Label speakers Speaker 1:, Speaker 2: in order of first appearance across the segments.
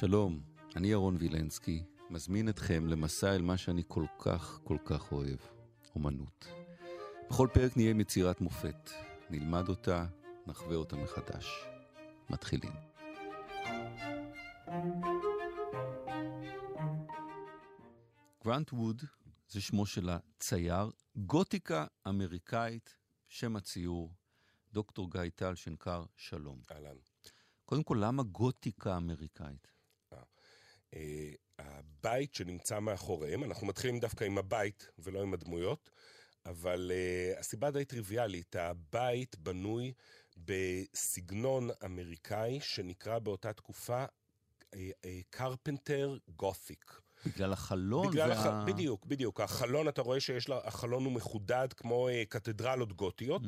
Speaker 1: שלום, אני ירון וילנסקי, מזמין אתכם למסע אל מה שאני כל כך כל כך אוהב, אומנות. בכל פרק נהיה עם יצירת מופת, נלמד אותה, נחווה אותה מחדש. מתחילים. גרנט ווד זה שמו של הצייר, גותיקה אמריקאית, שם הציור, דוקטור גיא טל שנקר, שלום.
Speaker 2: אהלן.
Speaker 1: קודם כל, למה גותיקה אמריקאית?
Speaker 2: אה, הבית שנמצא מאחוריהם, אנחנו מתחילים דווקא עם הבית ולא עם הדמויות, אבל uh, הסיבה די טריוויאלית, הבית בנוי בסגנון אמריקאי שנקרא באותה תקופה קרפנטר uh, גותיק. Uh,
Speaker 1: בגלל החלון?
Speaker 2: בגלל וה... הח... בדיוק, בדיוק. החלון, אתה רואה שיש לה, החלון הוא מחודד כמו uh, קתדרלות גותיות, mm.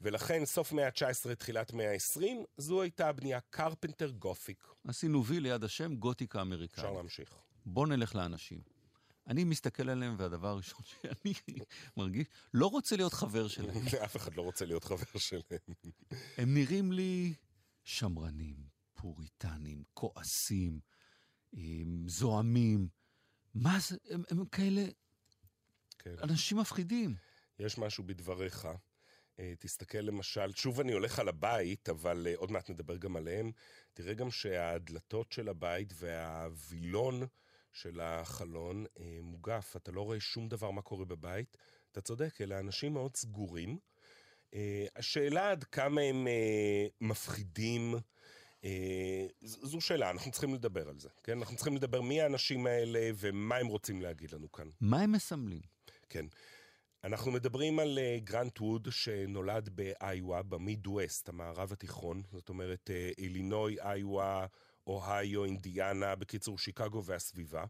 Speaker 2: ולכן סוף מאה ה-19, תחילת מאה ה-20, זו הייתה הבנייה קרפנטר גותיק.
Speaker 1: עשינו וי ליד השם גותיקה אמריקאית.
Speaker 2: אפשר להמשיך.
Speaker 1: בוא נלך לאנשים. אני מסתכל עליהם, והדבר הראשון שאני מרגיש, לא רוצה להיות חבר שלהם.
Speaker 2: אף אחד לא רוצה להיות חבר שלהם.
Speaker 1: הם נראים לי שמרנים, פוריטנים, כועסים, זועמים. מה זה, הם, הם כאלה כן. אנשים מפחידים.
Speaker 2: יש משהו בדבריך. אה, תסתכל למשל, שוב אני הולך על הבית, אבל אה, עוד מעט נדבר גם עליהם. תראה גם שהדלתות של הבית והווילון של החלון אה, מוגף. אתה לא רואה שום דבר מה קורה בבית. אתה צודק, אלה אנשים מאוד סגורים. השאלה עד כמה הם מפחידים, זו שאלה, אנחנו צריכים לדבר על זה, כן? אנחנו צריכים לדבר מי האנשים האלה ומה הם רוצים להגיד לנו כאן.
Speaker 1: מה הם מסמלים?
Speaker 2: כן. אנחנו מדברים על uh, גרנט ווד שנולד באיווה, במידווסט, המערב התיכון, זאת אומרת uh, אילינוי, איווה, אוהיו, אינדיאנה, בקיצור שיקגו והסביבה.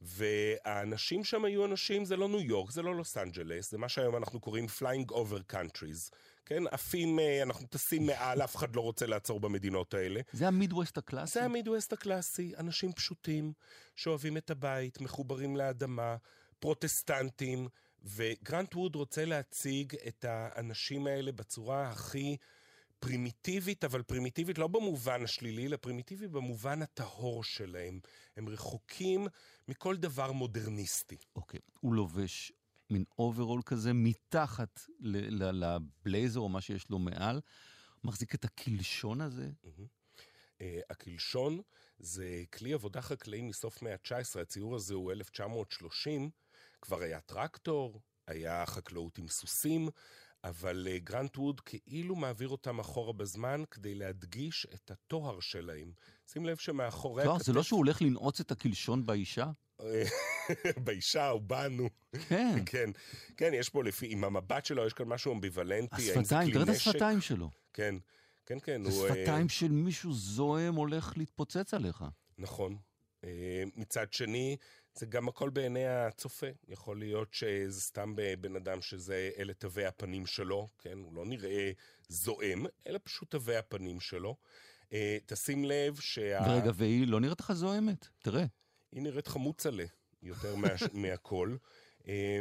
Speaker 2: והאנשים שם היו אנשים, זה לא ניו יורק, זה לא לוס אנג'לס, זה מה שהיום אנחנו קוראים flying over countries. כן, עפים, אה, אנחנו טסים מעל, אף אחד לא רוצה לעצור במדינות האלה.
Speaker 1: זה המידווסט הקלאסי?
Speaker 2: זה המידווסט הקלאסי, אנשים פשוטים, שאוהבים את הבית, מחוברים לאדמה, פרוטסטנטים, וגרנט ווד רוצה להציג את האנשים האלה בצורה הכי פרימיטיבית, אבל פרימיטיבית לא במובן השלילי, אלא פרימיטיבית במובן הטהור שלהם. הם רחוקים מכל דבר מודרניסטי.
Speaker 1: אוקיי, okay. הוא לובש מין אוברול כזה מתחת לבלייזר או מה שיש לו מעל, מחזיק את הקלשון הזה.
Speaker 2: Uh, הקלשון זה כלי עבודה חקלאי מסוף מאה ה-19, הציור הזה הוא 1930, כבר היה טרקטור, היה חקלאות עם סוסים, אבל uh, גרנט ווד כאילו מעביר אותם אחורה בזמן כדי להדגיש את התואר שלהם. שים לב שמאחורי
Speaker 1: הכתף... זה לא שהוא הולך לנעוץ את הקלשון באישה?
Speaker 2: באישה או בנו.
Speaker 1: כן.
Speaker 2: כן. כן, יש פה לפי, עם המבט שלו יש כאן משהו אמביוולנטי.
Speaker 1: השפתיים, תראה את השפתיים שלו.
Speaker 2: כן, כן, כן.
Speaker 1: השפתיים של מישהו זועם הולך להתפוצץ עליך.
Speaker 2: נכון. אה, מצד שני, זה גם הכל בעיני הצופה. יכול להיות שזה סתם בן אדם שזה, אלה תווי הפנים שלו, כן? הוא לא נראה זועם, אלא פשוט תווי הפנים שלו. אה, תשים לב שה...
Speaker 1: ורגע, והיא לא נראית לך זועמת? תראה.
Speaker 2: היא נראית חמוצלה יותר מה... מהכל. אה,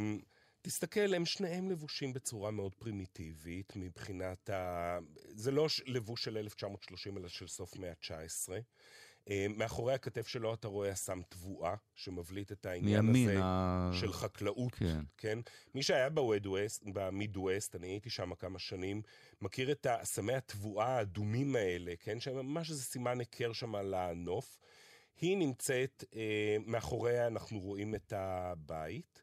Speaker 2: תסתכל, הם שניהם לבושים בצורה מאוד פרימיטיבית מבחינת ה... זה לא לבוש של 1930, אלא של סוף מאה ה-19. אה, מאחורי הכתף שלו אתה רואה אסם תבואה, שמבליט את העניין הזה ה... של חקלאות, כן. כן? מי שהיה במידווסט, אני הייתי שם כמה שנים, מכיר את אסמי התבואה האדומים האלה, כן? שממש איזה סימן היכר שם על הנוף. היא נמצאת, אה, מאחוריה אנחנו רואים את הבית.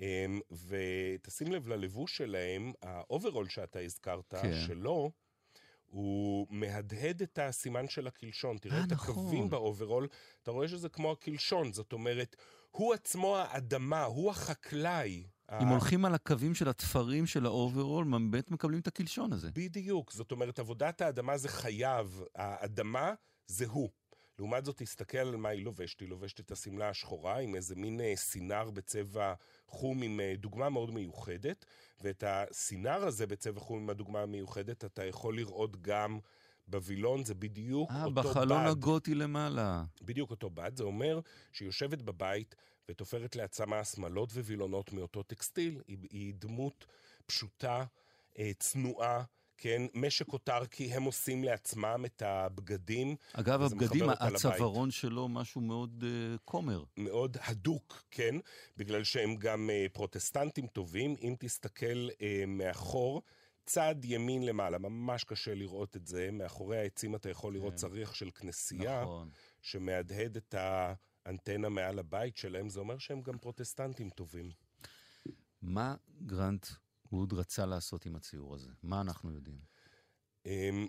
Speaker 2: אה, ותשים לב ללבוש שלהם, האוברול שאתה הזכרת, כן. שלו, הוא מהדהד את הסימן של הקלשון. תראה אה, את נכון. הקווים באוברול, אתה רואה שזה כמו הקלשון, זאת אומרת, הוא עצמו האדמה, הוא החקלאי.
Speaker 1: אם הולכים על הקווים של התפרים של האוברול, באמת מקבלים את הקלשון הזה.
Speaker 2: בדיוק, זאת אומרת, עבודת האדמה זה חייו, האדמה זה הוא. לעומת זאת, תסתכל על מה היא לובשת. היא לובשת את השמלה השחורה עם איזה מין אה, סינר בצבע חום עם אה, דוגמה מאוד מיוחדת, ואת הסינר הזה בצבע חום עם הדוגמה המיוחדת אתה יכול לראות גם בווילון, זה בדיוק 아, אותו
Speaker 1: בד. אה, בחלון הגותי למעלה.
Speaker 2: בדיוק אותו בד, זה אומר שהיא יושבת בבית ותופרת לעצמה שמלות ווילונות מאותו טקסטיל. היא, היא דמות פשוטה, צנועה. כן, משק אוטרקי, הם עושים לעצמם את הבגדים.
Speaker 1: אגב, הבגדים. הצווארון שלו משהו מאוד uh, כומר.
Speaker 2: מאוד הדוק, כן? בגלל שהם גם uh, פרוטסטנטים טובים. אם תסתכל uh, מאחור, צד ימין למעלה, ממש קשה לראות את זה. מאחורי העצים אתה יכול לראות
Speaker 1: כן.
Speaker 2: צריך של כנסייה,
Speaker 1: נכון.
Speaker 2: שמהדהד את האנטנה מעל הבית שלהם. זה אומר שהם גם פרוטסטנטים טובים.
Speaker 1: מה גרנט ווד רצה לעשות עם הציור הזה? מה אנחנו יודעים?
Speaker 2: אמ,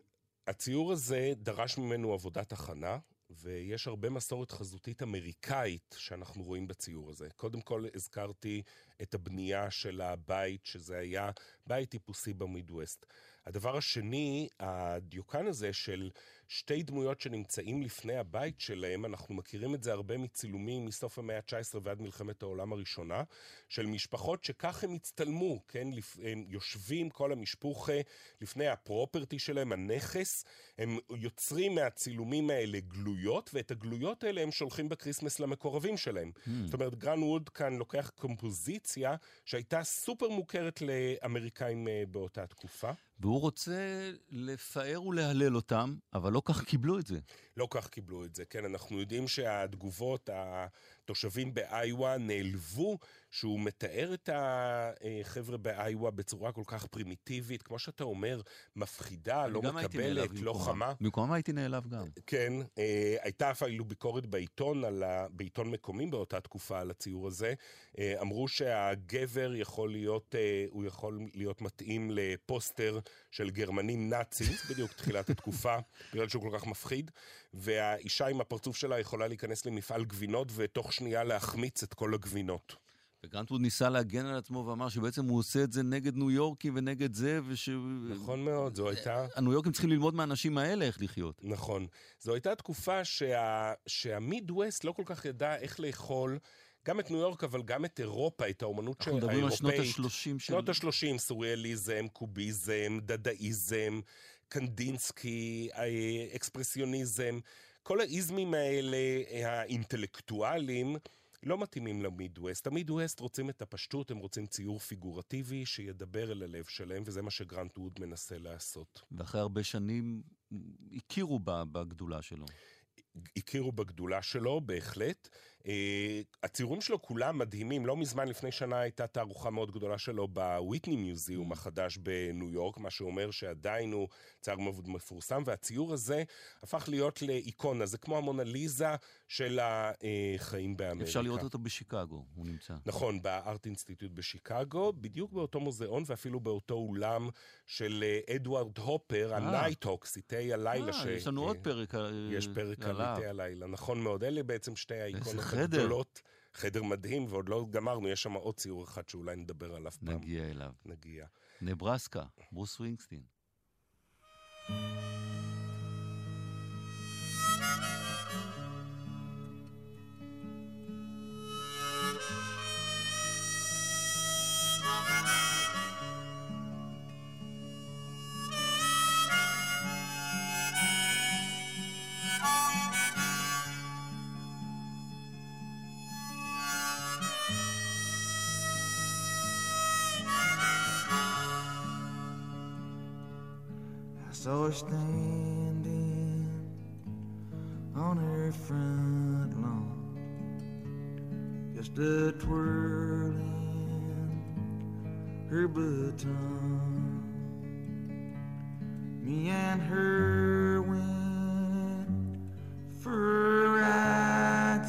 Speaker 2: הציור הזה דרש ממנו עבודת הכנה, ויש הרבה מסורת חזותית אמריקאית שאנחנו רואים בציור הזה. קודם כל הזכרתי את הבנייה של הבית, שזה היה בית טיפוסי במידווסט. הדבר השני, הדיוקן הזה של שתי דמויות שנמצאים לפני הבית שלהם, אנחנו מכירים את זה הרבה מצילומים מסוף המאה ה-19 ועד מלחמת העולם הראשונה, של משפחות שכך הם הצטלמו, כן? לפ- הם יושבים, כל המשפוחה, לפני ה property שלהם, הנכס, הם יוצרים מהצילומים האלה גלויות, ואת הגלויות האלה הם שולחים בקריסמס למקורבים שלהם.
Speaker 1: Hmm.
Speaker 2: זאת אומרת, גרנט ווד כאן לוקח קומפוזיציה שהייתה סופר מוכרת לאמריקאים אה, באותה תקופה.
Speaker 1: והוא רוצה לפאר ולהלל אותם, אבל לא כך קיבלו את זה.
Speaker 2: לא כך קיבלו את זה, כן, אנחנו יודעים שהתגובות, התושבים באיווה נעלבו, שהוא מתאר את החבר'ה באיווה בצורה כל כך פרימיטיבית, כמו שאתה אומר, מפחידה, לא מקבלת, לא. חמה.
Speaker 1: במקומם הייתי נעלב גם.
Speaker 2: כן, אה, הייתה אפילו ביקורת בעיתון, על ה... בעיתון מקומי באותה תקופה על הציור הזה. אה, אמרו שהגבר יכול להיות, אה, הוא יכול להיות מתאים לפוסטר של גרמנים נאצים, בדיוק תחילת התקופה, בגלל שהוא כל כך מפחיד, והאישה עם הפרצוף שלה יכולה להיכנס למפעל גבינות ותוך שנייה להחמיץ את כל הגבינות.
Speaker 1: וגרנט ווד ניסה להגן על עצמו ואמר שבעצם הוא עושה את זה נגד ניו יורקים ונגד זה, וש...
Speaker 2: נכון מאוד, זו הייתה...
Speaker 1: הניו יורקים צריכים ללמוד מהאנשים האלה איך לחיות.
Speaker 2: נכון. זו הייתה תקופה שה... שהמידווסט לא כל כך ידע איך לאכול גם את ניו יורק, אבל גם את אירופה, את האומנות
Speaker 1: אנחנו מדברים על שנות
Speaker 2: האירופאית.
Speaker 1: ה-30 של...
Speaker 2: שנות ה-30, סוריאליזם, קוביזם, דדאיזם, קנדינסקי, אה, אקספרסיוניזם. כל האיזמים האלה, אה, האינטלקטואלים, לא מתאימים למידווסט. המידווסט רוצים את הפשטות, הם רוצים ציור פיגורטיבי שידבר אל הלב שלהם, וזה מה שגרנט ווד מנסה לעשות.
Speaker 1: ואחרי הרבה שנים הכירו בה, בגדולה שלו.
Speaker 2: הכירו בגדולה שלו, בהחלט. Uh, הציורים שלו כולם מדהימים. לא מזמן, לפני שנה, הייתה תערוכה מאוד גדולה שלו בוויטני מיוזיאום החדש בניו יורק, מה שאומר שעדיין הוא צייר מאוד מפורסם, והציור הזה הפך להיות לאיקונה. זה כמו המונליזה של החיים באמריקה.
Speaker 1: אפשר לראות אותו בשיקגו, הוא נמצא.
Speaker 2: נכון, ב Art Institute בשיקגו, בדיוק באותו מוזיאון ואפילו באותו אולם של אה, אדוארד הופר, ה Nighthawks, עיטי הלילה.
Speaker 1: אה, יש לנו עוד פרק אה,
Speaker 2: יש פרק על
Speaker 1: עליו.
Speaker 2: עיטי הלילה, נכון מאוד. אלה בעצם שתי האיקונות
Speaker 1: חדר.
Speaker 2: הגדולות. חדר מדהים, ועוד לא גמרנו, יש שם עוד ציור אחד שאולי נדבר עליו פעם.
Speaker 1: נגיע אליו.
Speaker 2: נגיע.
Speaker 1: נברסקה, ברוס ווינגסטין.
Speaker 3: I her standing on her front lawn, just a twirling her baton. Me and her went for a ride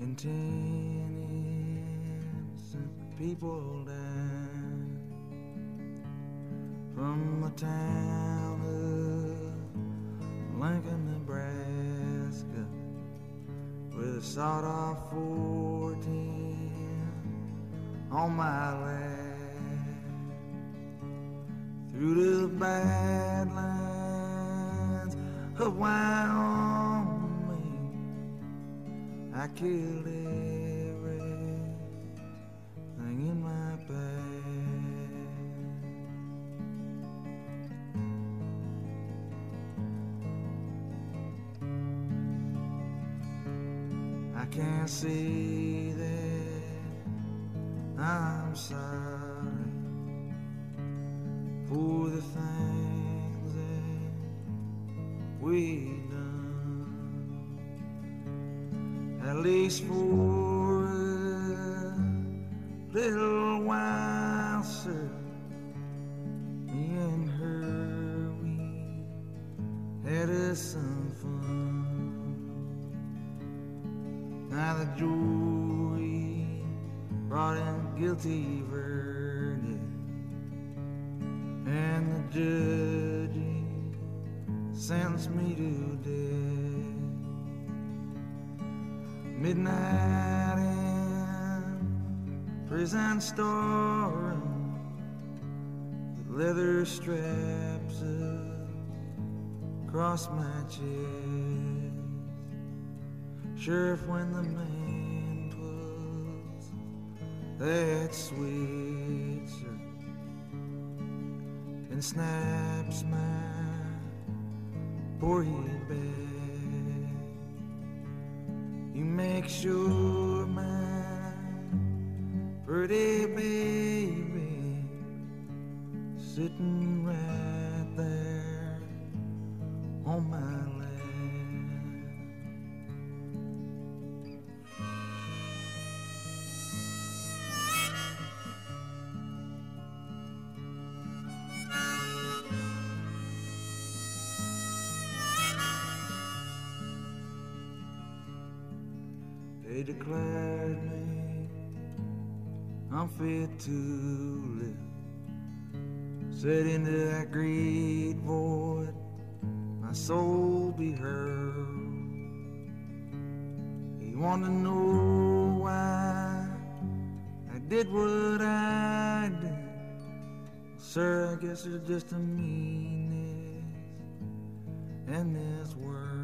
Speaker 3: in Tennessee. People died from the town of Lincoln, Nebraska, with a sawed off 410 on my lap. Through the badlands of Wyoming, I killed everything the things that we done. At least for a little while, sir. Me and her, we had us some fun. Now the jury brought in guilty verdict, and the judge sentenced me to death. Midnight in prison storeroom, the leather straps across my chest. Sheriff, when the man pulls that switch and snaps my poor head back, you make sure my pretty baby sitting right there on my They declared me unfit to live. Said into that great void, my soul be hurled. He wanted to know why I did what I did. Sir, I guess it's just a meanness in this world.